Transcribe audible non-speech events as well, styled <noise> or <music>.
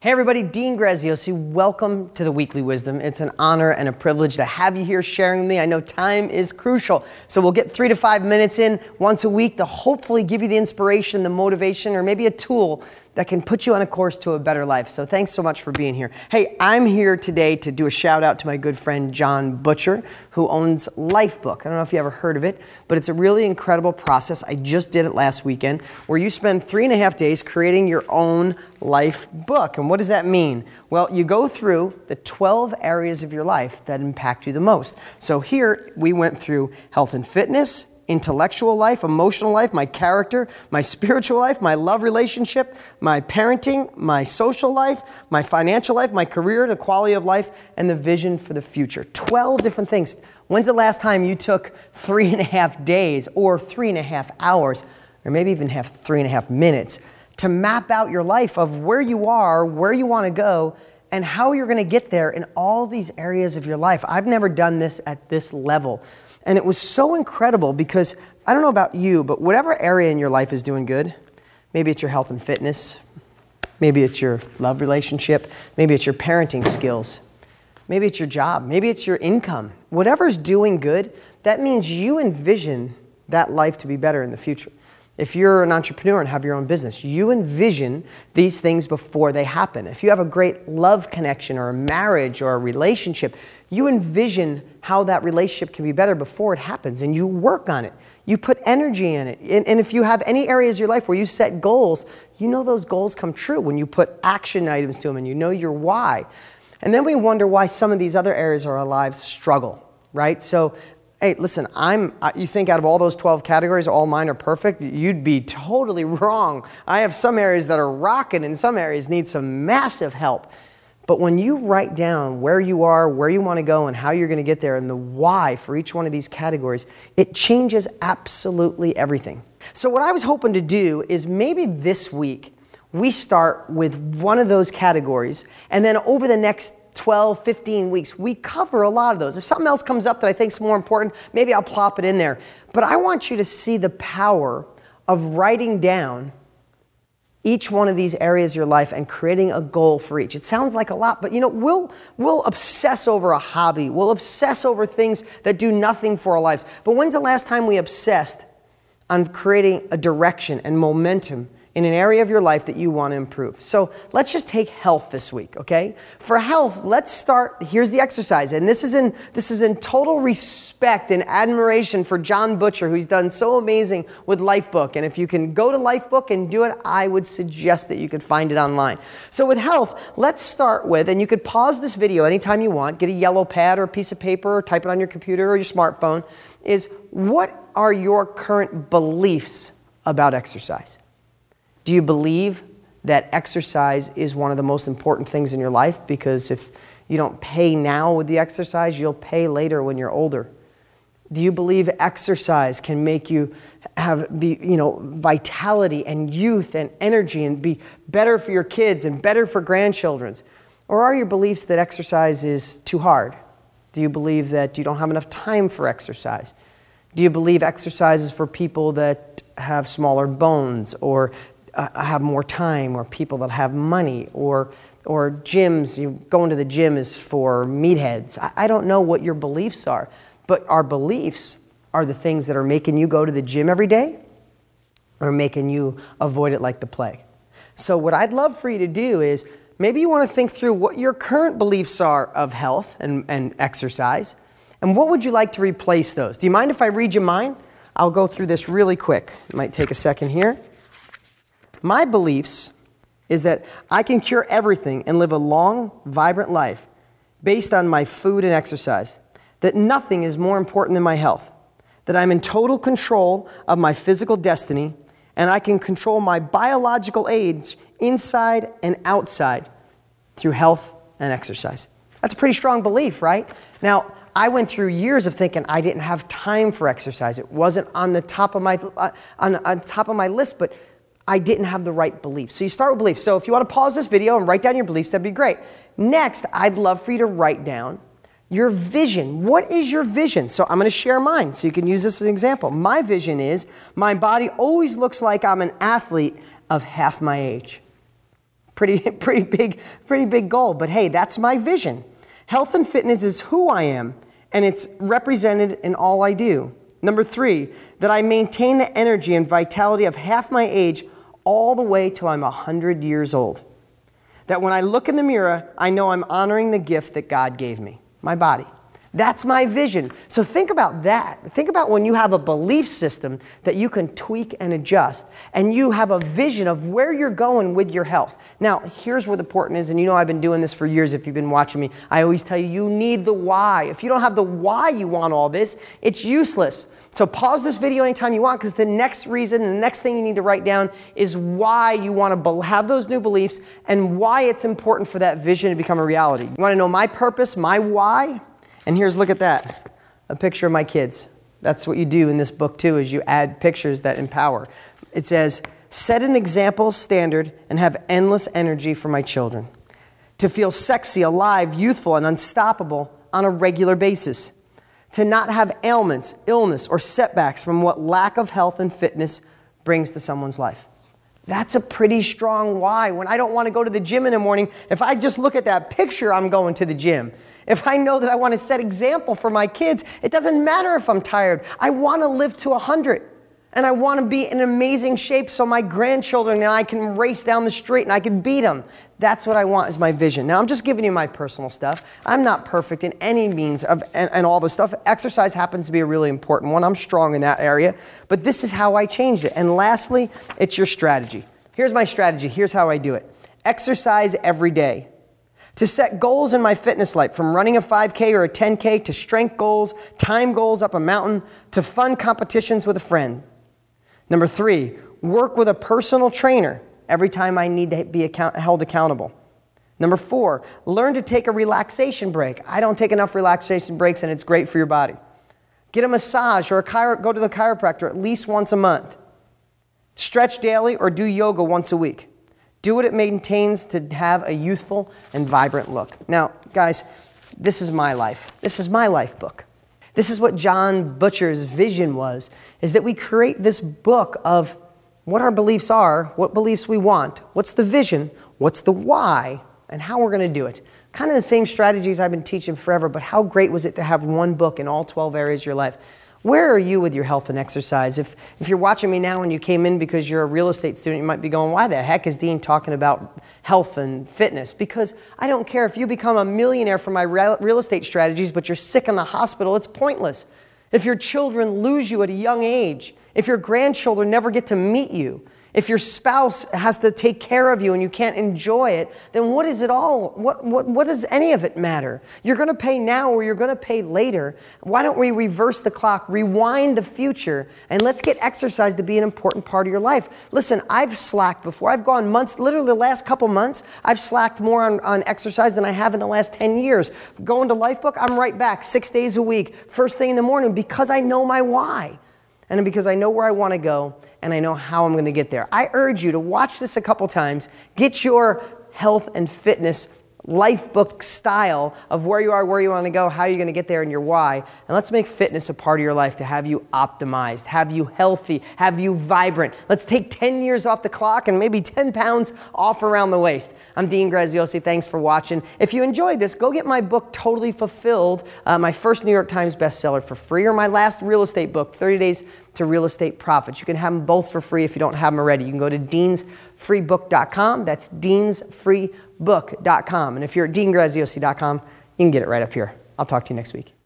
Hey everybody, Dean Graziosi. Welcome to the Weekly Wisdom. It's an honor and a privilege to have you here sharing with me. I know time is crucial, so we'll get three to five minutes in once a week to hopefully give you the inspiration, the motivation, or maybe a tool that can put you on a course to a better life. So thanks so much for being here. Hey, I'm here today to do a shout out to my good friend Jon Butcher, who owns Lifebook. I don't know if you ever heard of it, but it's a really incredible process. I just did it last weekend where you spend three and a half days creating your own life book. And what does that mean? Well, you go through the 12 areas of your life that impact you the most. So here we went through health and fitness, intellectual life, emotional life, my character, my spiritual life, my love relationship, my parenting, my social life, my financial life, my career, the quality of life, and the vision for the future. 12 different things. When's the last time you took three and a half days or three and a half hours, or maybe even have three and a half minutes to map out your life of where you are, where you want to go, and how you're going to get there in all these areas of your life? I've never done this at this level. And it was so incredible because I don't know about you, but whatever area in your life is doing good, maybe it's your health and fitness, maybe it's your love relationship, maybe it's your parenting skills, maybe it's your job, maybe it's your income. Whatever's doing good, that means you envision that life to be better in the future. If you're an entrepreneur and have your own business, you envision these things before they happen. If you have a great love connection or a marriage or a relationship, you envision how that relationship can be better before it happens and you work on it. You put energy in it. And, and if you have any areas of your life where you set goals, you know those goals come true when you put action items to them and you know your why. And then we wonder why some of these other areas of our lives struggle, right? So Hey, listen, I'm, you think out of all those 12 categories, all mine are perfect? You'd be totally <laughs> wrong. I have some areas that are rocking and some areas need some massive help. But when you write down where you are, where you want to go, and how you're going to get there, and the why for each one of these categories, it changes absolutely everything. So, what I was hoping to do is maybe this week we start with one of those categories, and then over the next 12, 15 weeks. We cover a lot of those. If something else comes up that I think is more important, maybe I'll plop it in there. But I want you to see the power of writing down each one of these areas of your life and creating a goal for each. It sounds like a lot, but you know, we'll, we'll obsess over a hobby. We'll obsess over things that do nothing for our lives. But when's the last time we obsessed on creating a direction and momentum in an area of your life that you want to improve. So let's just take health this week, okay? For health, let's start. Here's the exercise, and this is in this is in total respect and admiration for Jon Butcher, who's done so amazing with Lifebook. And if you can go to Lifebook and do it, I would suggest that you could find it online. So with health, let's start with, and you could pause this video anytime you want. Get a yellow pad or a piece of paper, or type it on your computer or your smartphone. Is what are your current beliefs about exercise? Do you believe that exercise is one of the most important things in your life? Because if you don't pay now with the exercise, you'll pay later when you're older. Do you believe exercise can make you have be, you know, vitality and youth and energy and be better for your kids and better for grandchildren's? Or are your beliefs that exercise is too hard? Do you believe that you don't have enough time for exercise? Do you believe exercise is for people that have smaller bones or uh, have more time or people that have money or or gyms you going to the gym is for meatheads. I, I don't know what your beliefs are but our beliefs are the things that are making you go to the gym every day or making you avoid it like the plague. So what i'd love for you to do is maybe you want to think through what your current beliefs are of health and, and exercise and what would you like to replace those? Do you mind if i read you mine i'll go through this really quick. It might take a second here my beliefs is that I can cure everything and live a long, vibrant life based on my food and exercise, that nothing is more important than my health, that I'm in total control of my physical destiny, and I can control my biological age inside and outside through health and exercise. That's a pretty strong belief, right? Now, I went through years of thinking I didn't have time for exercise. It wasn't on the top of my, uh, on, on top of my list, but I didn't have the right beliefs. So you start with beliefs. So if you want to pause this video and write down your beliefs, that'd be great. Next, I'd love for you to write down your vision. What is your vision? So I'm going to share mine so you can use this as an example. My vision is my body always looks like I'm an athlete of half my age. Pretty, <laughs> pretty big, pretty big goal. But hey, that's my vision. Health and fitness is who I am, and it's represented in all I do. Number three, that I maintain the energy and vitality of half my age all the way till I'm 100 years old. That when I look in the mirror, I know I'm honoring the gift that God gave me, my body. That's my vision. So think about that. Think about when you have a belief system that you can tweak and adjust, and you have a vision of where you're going with your health. Now, here's where the important is, and you know I've been doing this for years if you've been watching me. I always tell you, you need the why. If you don't have the why you want all this, it's useless. So pause this video anytime you want because the next reason the next thing you need to write down is why you want to have those new beliefs and why it's important for that vision to become a reality. You want to know my purpose, my why? And here's, look at that a picture of my kids. That's what you do in this book, too, is you add pictures that empower. It says, set an example standard and have endless energy for my children. To feel sexy, alive, youthful, and unstoppable on a regular basis. To not have ailments, illness, or setbacks from what lack of health and fitness brings to someone's life. That's a pretty strong why. When I don't want to go to the gym in the morning, if I just look at that picture, I'm going to the gym. If I know that I want to set example for my kids, it doesn't matter if I'm tired. I want to live to 100. And I want to be in amazing shape so my grandchildren and I can race down the street and I can beat them. That's what I want is my vision. Now, I'm just giving you my personal stuff. I'm not perfect in any means of and, and all this stuff. Exercise happens to be a really important one. I'm strong in that area. But this is how I changed it. And lastly, it's your strategy. Here's my strategy. Here's how I do it exercise every day to set goals in my fitness life from running a 5K or a 10K to strength goals, time goals up a mountain, to fun competitions with a friend. Number three, work with a personal trainer every time I need to be account- held accountable. Number four, learn to take a relaxation break. I don't take enough relaxation breaks, and it's great for your body. Get a massage or a chiro- go to the chiropractor at least once a month. Stretch daily or do yoga once a week. Do what it maintains to have a youthful and vibrant look. Now, guys, this is my life. This is my life book. This is what Jon Butcher's vision was, is that we create this book of what our beliefs are, what beliefs we want, what's the vision, what's the why, and how we're going to do it. Kind of the same strategies I've been teaching forever, but how great was it to have one book in all 12 areas of your life? Where are you with your health and exercise? If, if you're watching me now and you came in because you're a real estate student, you might be going, why the heck is Dean talking about health and fitness? Because I don't care if you become a millionaire from my real estate strategies, but you're sick in the hospital, it's pointless. If your children lose you at a young age, if your grandchildren never get to meet you, if your spouse has to take care of you and you can't enjoy it, then what is it all? What, what, what does any of it matter? You're going to pay now or you're going to pay later. Why don't we reverse the clock, rewind the future, and let's get exercise to be an important part of your life? Listen, I've slacked before. I've gone months, literally the last couple months, I've slacked more on, on exercise than I have in the last 10 years. Going to Lifebook, I'm right back six days a week, first thing in the morning, because I know my why and because I know where I want to go and I know how I'm going to get there. I urge you to watch this a couple times, get your health and fitness life book style of where you are, where you want to go, how you're going to get there, and your why. And let's make fitness a part of your life to have you optimized, have you healthy, have you vibrant. Let's take 10 years off the clock and maybe 10 pounds off around the waist. I'm Dean Graziosi. Thanks for watching. If you enjoyed this, go get my book, Totally Fulfilled, uh, my first New York Times bestseller for free, or my last real estate book, 30 Days to Real Estate Profits. You can have them both for free if you don't have them already. You can go to deansfreebook.com. That's deansfreebook.com. And if you're at deangraziosi.com, you can get it right up here. I'll talk to you next week.